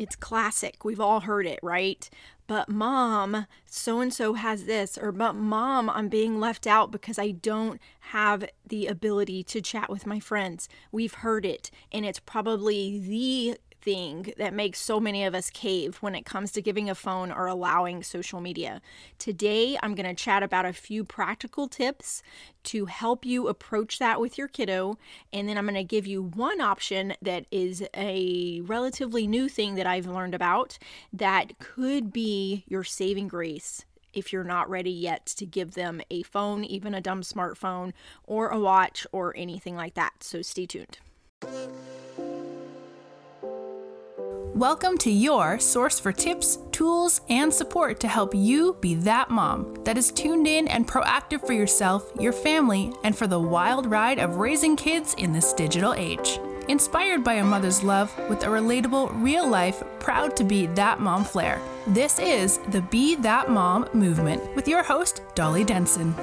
It's classic. We've all heard it, right? But mom, so and so has this, or but mom, I'm being left out because I don't have the ability to chat with my friends. We've heard it, and it's probably the thing that makes so many of us cave when it comes to giving a phone or allowing social media. Today, I'm going to chat about a few practical tips to help you approach that with your kiddo. And then I'm going to give you one option that is a relatively new thing that I've learned about that could be your saving grace if you're not ready yet to give them a phone, even a dumb smartphone, or a watch, or anything like that. So stay tuned. Welcome to your source for tips, tools, and support to help you be that mom that is tuned in and proactive for yourself, your family, and for the wild ride of raising kids in this digital age. Inspired by a mother's love with a relatable, real life, proud to be that mom flair. This is the Be That Mom movement with your host, Dolly Denson.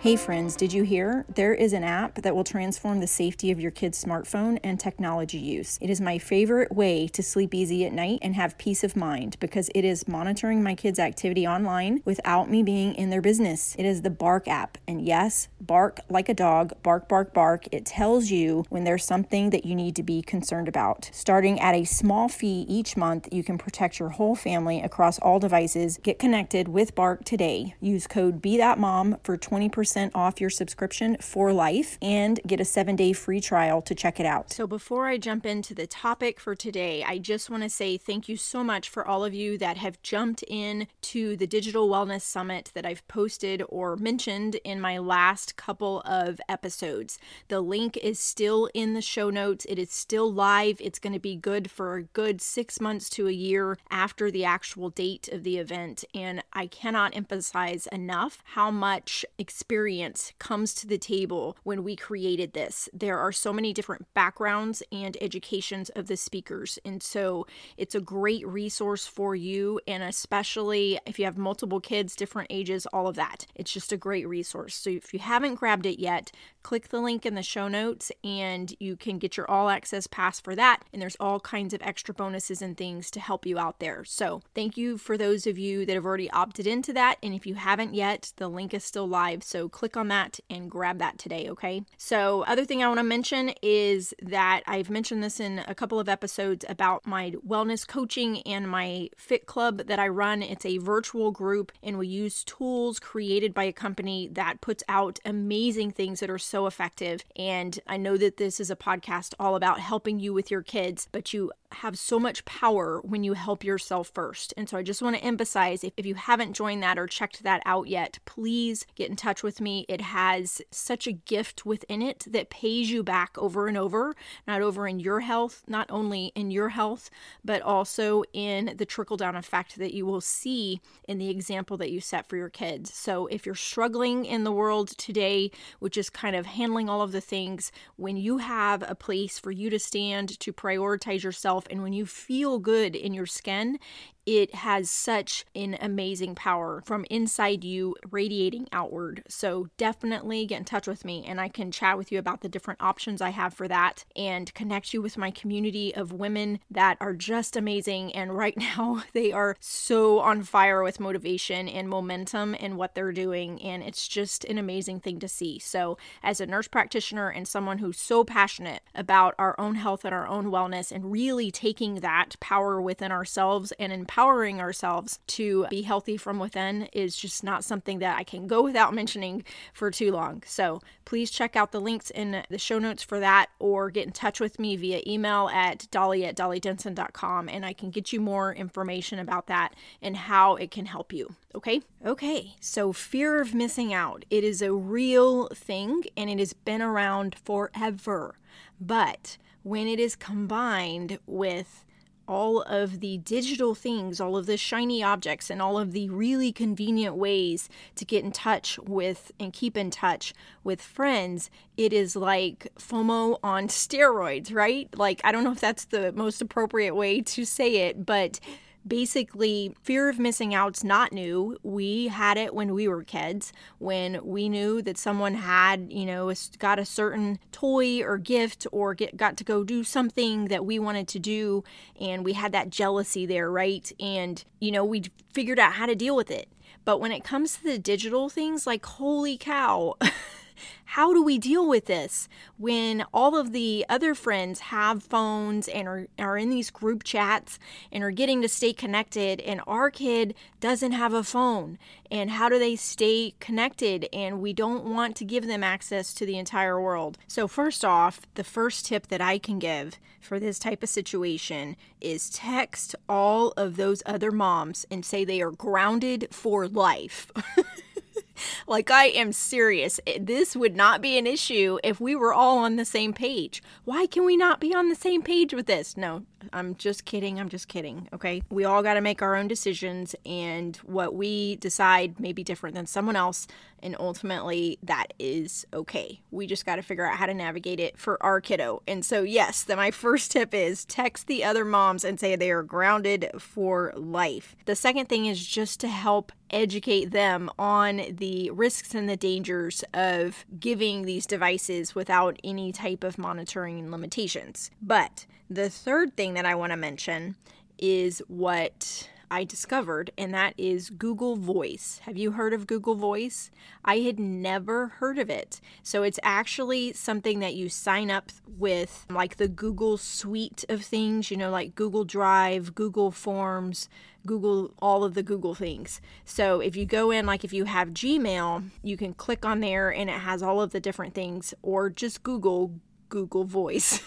Hey friends, did you hear? There is an app that will transform the safety of your kid's smartphone and technology use. It is my favorite way to sleep easy at night and have peace of mind because it is monitoring my kids' activity online without me being in their business. It is the Bark app. And yes, bark like a dog, bark, bark, bark. It tells you when there's something that you need to be concerned about. Starting at a small fee each month, you can protect your whole family across all devices. Get connected with Bark today. Use code BeThatMom for 20% percent off your subscription for life and get a seven day free trial to check it out. So, before I jump into the topic for today, I just want to say thank you so much for all of you that have jumped in to the Digital Wellness Summit that I've posted or mentioned in my last couple of episodes. The link is still in the show notes, it is still live. It's going to be good for a good six months to a year after the actual date of the event. And I cannot emphasize enough how much experience experience comes to the table when we created this. There are so many different backgrounds and educations of the speakers. And so it's a great resource for you, and especially if you have multiple kids, different ages, all of that. It's just a great resource. So if you haven't grabbed it yet, click the link in the show notes and you can get your all access pass for that. And there's all kinds of extra bonuses and things to help you out there. So thank you for those of you that have already opted into that. And if you haven't yet, the link is still live. So click on that and grab that today, okay? So, other thing I want to mention is that I've mentioned this in a couple of episodes about my wellness coaching and my fit club that I run. It's a virtual group and we use tools created by a company that puts out amazing things that are so effective. And I know that this is a podcast all about helping you with your kids, but you have so much power when you help yourself first. And so I just want to emphasize if, if you haven't joined that or checked that out yet, please get in touch with me. It has such a gift within it that pays you back over and over, not over in your health, not only in your health, but also in the trickle down effect that you will see in the example that you set for your kids. So if you're struggling in the world today, which is kind of handling all of the things, when you have a place for you to stand to prioritize yourself yourself and when you feel good in your skin, it has such an amazing power from inside you radiating outward. So definitely get in touch with me and I can chat with you about the different options I have for that and connect you with my community of women that are just amazing. And right now, they are so on fire with motivation and momentum in what they're doing. And it's just an amazing thing to see. So, as a nurse practitioner and someone who's so passionate about our own health and our own wellness and really taking that power within ourselves and empowering empowering ourselves to be healthy from within is just not something that I can go without mentioning for too long. So please check out the links in the show notes for that or get in touch with me via email at dolly at dollydenson.com and I can get you more information about that and how it can help you. Okay? Okay, so fear of missing out. It is a real thing and it has been around forever. But when it is combined with all of the digital things, all of the shiny objects, and all of the really convenient ways to get in touch with and keep in touch with friends, it is like FOMO on steroids, right? Like, I don't know if that's the most appropriate way to say it, but basically fear of missing out's not new. We had it when we were kids when we knew that someone had you know got a certain toy or gift or get, got to go do something that we wanted to do and we had that jealousy there right? And you know we figured out how to deal with it. But when it comes to the digital things like holy cow how do we deal with this when all of the other friends have phones and are, are in these group chats and are getting to stay connected and our kid doesn't have a phone? And how do they stay connected? And we don't want to give them access to the entire world. So first off the first tip that i can give for this type of situation is text all of those other moms and say they are grounded for life like, I am serious. This would not be an issue if we were all on the same page. Why can we not be on the same page with this? No, I'm just kidding. I'm just kidding. Okay. We all got to make our own decisions, and what we decide may be different than someone else. And ultimately, that is okay. We just got to figure out how to navigate it for our kiddo. And so, yes, then my first tip is text the other moms and say they are grounded for life. The second thing is just to help educate them on the risks and the dangers of giving these devices without any type of monitoring limitations. But the third thing that I want to mention is what I discovered, and that is Google Voice. Have you heard of Google Voice? I had never heard of it. So it's actually something that you sign up with, like the Google suite of things, you know, like Google Drive, Google Forms, Google, all of the Google things. So if you go in, like if you have Gmail, you can click on there and it has all of the different things, or just Google Google Voice.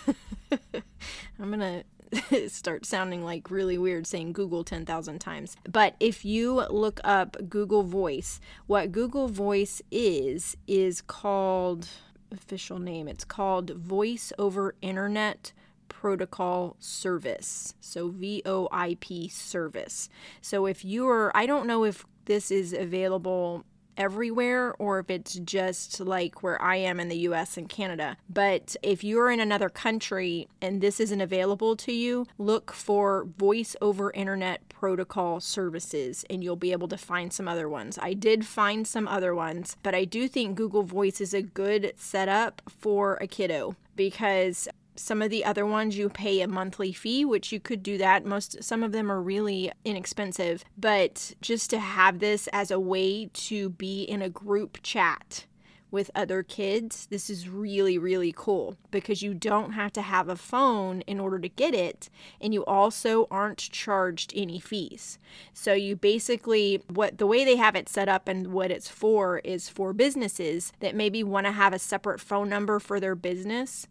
I'm going to start sounding like really weird saying Google 10,000 times. But if you look up Google Voice, what Google Voice is, is called, official name, it's called Voice over Internet protocol service. So VoIP service. So if you're I don't know if this is available everywhere or if it's just like where I am in the US and Canada. But if you're in another country and this isn't available to you, look for voice over internet protocol services and you'll be able to find some other ones. I did find some other ones, but I do think Google Voice is a good setup for a kiddo because some of the other ones you pay a monthly fee, which you could do that. Most some of them are really inexpensive, but just to have this as a way to be in a group chat with other kids, this is really, really cool because you don't have to have a phone in order to get it, and you also aren't charged any fees. So, you basically, what the way they have it set up and what it's for is for businesses that maybe want to have a separate phone number for their business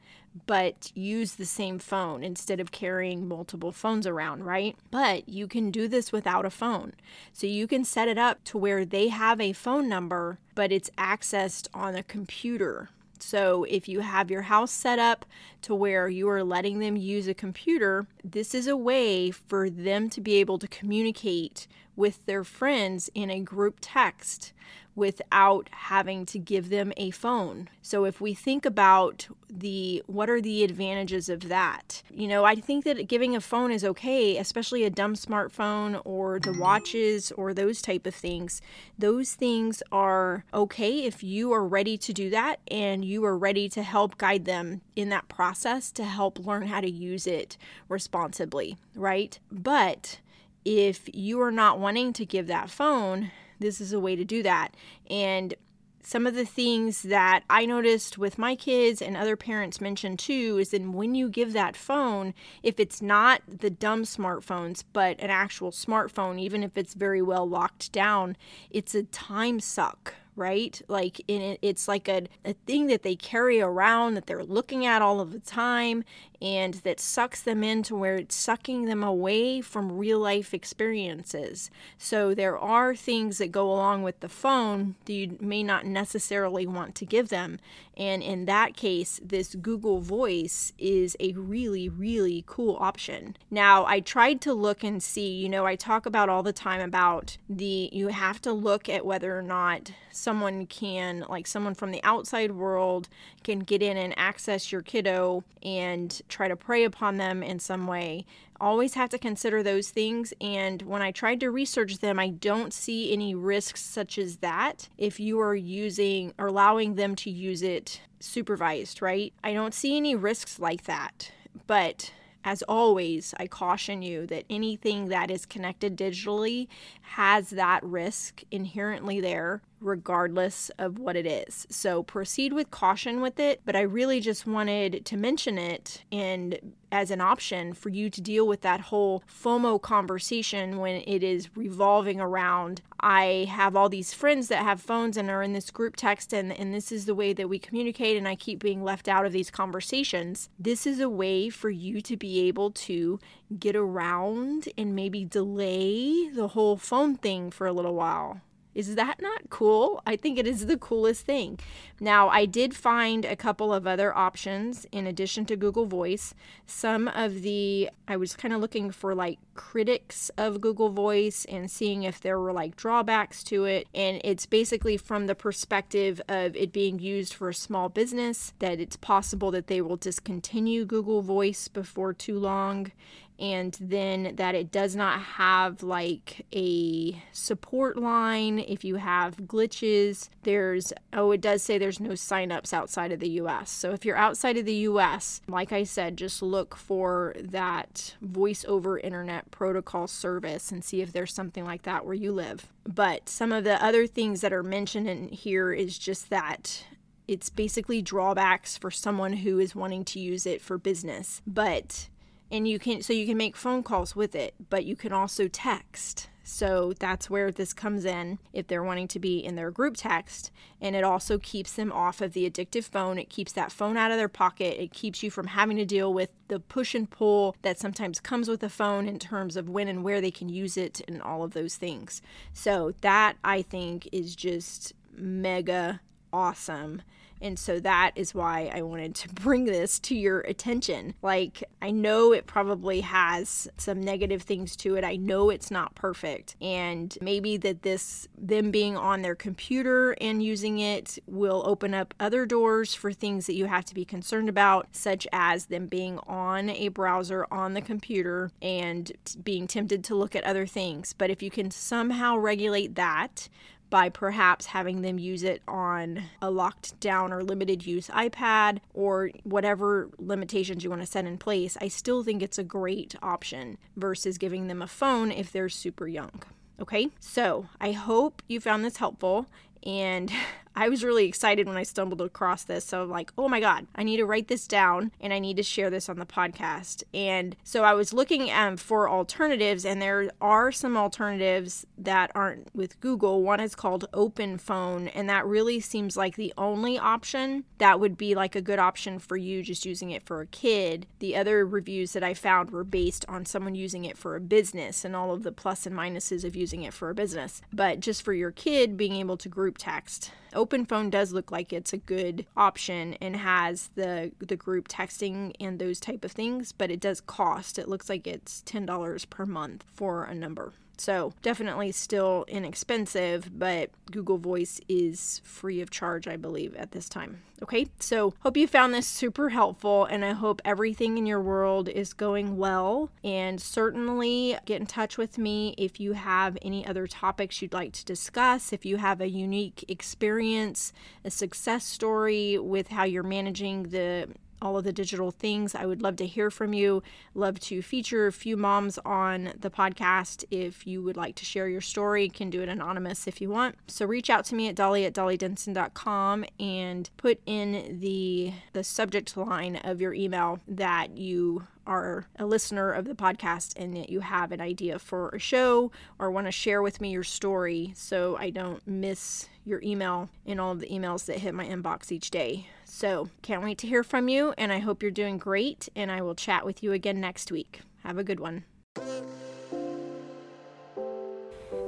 but use the same phone instead of carrying multiple phones around, right? But you can do this without a phone. So you can set it up to where they have a phone number, but it's accessed on a computer. So, if you have your house set up to where you are letting them use a computer, this is a way for them to be able to communicate with their friends in a group text without having to give them a phone. So if we think about the what are the advantages of that? You know, I think that giving a phone is okay, especially a dumb smartphone or the watches or those type of things. Those things are okay if you are ready to do that and you are ready to help guide them in that process to help learn how to use it responsibly, right? But if you are not wanting to give that phone, this is a way to do that. And some of the things that I noticed with my kids and other parents mentioned too is that when you give that phone, if it's not the dumb smartphones, but an actual smartphone, even if it's very well locked down, it's a time suck right? Like in it, it's like a, a thing that they carry around that they're looking at all of the time and that sucks them into where it's sucking them away from real life experiences. So there are things that go along with the phone that you may not necessarily want to give them. And in that case, this Google Voice is a really, really cool option. Now, I tried to look and see, you know, I talk about all the time about the, you have to look at whether or not someone can, like someone from the outside world, can get in and access your kiddo and try to prey upon them in some way always have to consider those things. And when I tried to research them, I don't see any risks such as that if you are using or allowing them to use it supervised, right? I don't see any risks like that. But as always, I caution you that anything that is connected digitally has that risk inherently there, regardless of what it is. So proceed with caution with it, but I really just wanted to mention it and as an option for you to deal with that whole FOMO conversation when it is revolving around I have all these friends that have phones and are in this group text and and this is the way that we communicate and I keep being left out of these conversations. This is a way for you to be able to get around and maybe delay the whole phone thing for a little while. Is that not cool? I think it is the coolest thing. Now, I did find a couple of other options in addition to Google Voice. Some of the, I was kind of looking for like critics of Google Voice and seeing if there were like drawbacks to it. And it's basically from the perspective of it being used for a small business, that it's possible that they will discontinue Google Voice before too long and then that it does not have like a support line if you have glitches. There's, oh, it does say there's no signups outside of the US. So if you're outside of the US, like I said, just look for that voice over internet protocol service and see if there's something like that where you live. But some of the other things that are mentioned in here is just that it's basically drawbacks for someone who is wanting to use it for business. But and you can so you can make phone calls with it but you can also text. So that's where this comes in if they're wanting to be in their group text. And it also keeps them off of the addictive phone. It keeps that phone out of their pocket. It keeps you from having to deal with the push and pull that sometimes comes with a phone in terms of when and where they can use it and all of those things. So that i think is just mega awesome and so that is why I wanted to bring this to your attention. Like, I know it probably has some negative things to it. I know it's not perfect. And maybe that this, them being on their computer and using it, will open up other doors for things that you have to be concerned about, such as them being on a browser on the computer and being tempted to look at other things. But if you can somehow regulate that, by perhaps having them use it on a locked down or limited use iPad or whatever limitations you want to set in place, I still think it's a great option versus giving them a phone if they're super young. Okay, so I hope you found this helpful. And I was really excited when I stumbled across this. So I'm like, oh my God, I need to write this down and I need to share this on the podcast. And so I was looking um, for alternatives, and there are some alternatives that aren't with Google. One is called Open Phone, and that really seems like the only option that would be like a good option for you just using it for a kid. The other reviews that I found were based on someone using it for a business and all of the plus and minuses of using it for a business. But just for your kid, being able to group text. Open phone does look like it's a good option and has the the group texting and those type of things, but it does cost. It looks like it's $10 per month for a number. So definitely still inexpensive, but Google Voice is free of charge, I believe, at this time. Okay, so hope you found this super helpful, and I hope everything in your world is going well. And certainly get in touch with me if you have any other topics you'd like to discuss, if you have a unique experience, a success story with how you're managing the all of the digital things. I would love to hear from you. Love to feature a few moms on the podcast. If you would like to share your story, can do it anonymous if you want. So reach out to me at dolly at dollydenson.com and put in the the subject line of your email that you are a listener of the podcast and that you have an idea for a show or want to share with me your story so I don't miss your email in all of the emails that hit my inbox each day. So, can't wait to hear from you, and I hope you're doing great, and I will chat with you again next week. Have a good one.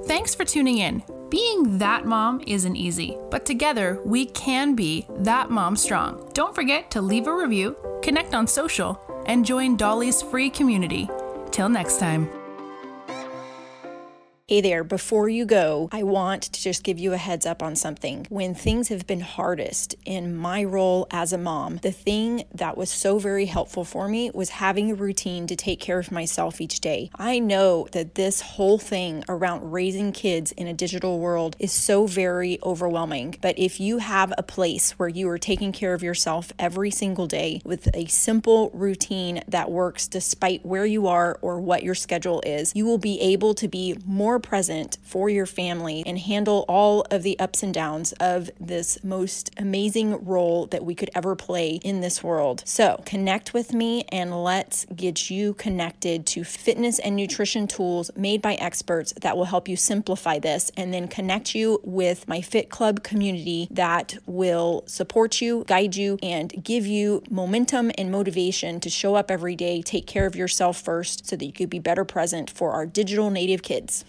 Thanks for tuning in. Being that mom isn't easy, but together we can be that mom strong. Don't forget to leave a review, connect on social, and join Dolly's free community. Till next time. Hey there, before you go, I want to just give you a heads up on something. When things have been hardest in my role as a mom, the thing that was so very helpful for me was having a routine to take care of myself each day. I know that this whole thing around raising kids in a digital world is so very overwhelming, but if you have a place where you are taking care of yourself every single day with a simple routine that works despite where you are or what your schedule is, you will be able to be more present for your family and handle all of the ups and downs of this most amazing role that we could ever play in this world. So, connect with me and let's get you connected to fitness and nutrition tools made by experts that will help you simplify this and then connect you with my Fit Club community that will support you, guide you, and give you momentum and motivation to show up every day, take care of yourself first so that you could be better present for our digital native kids.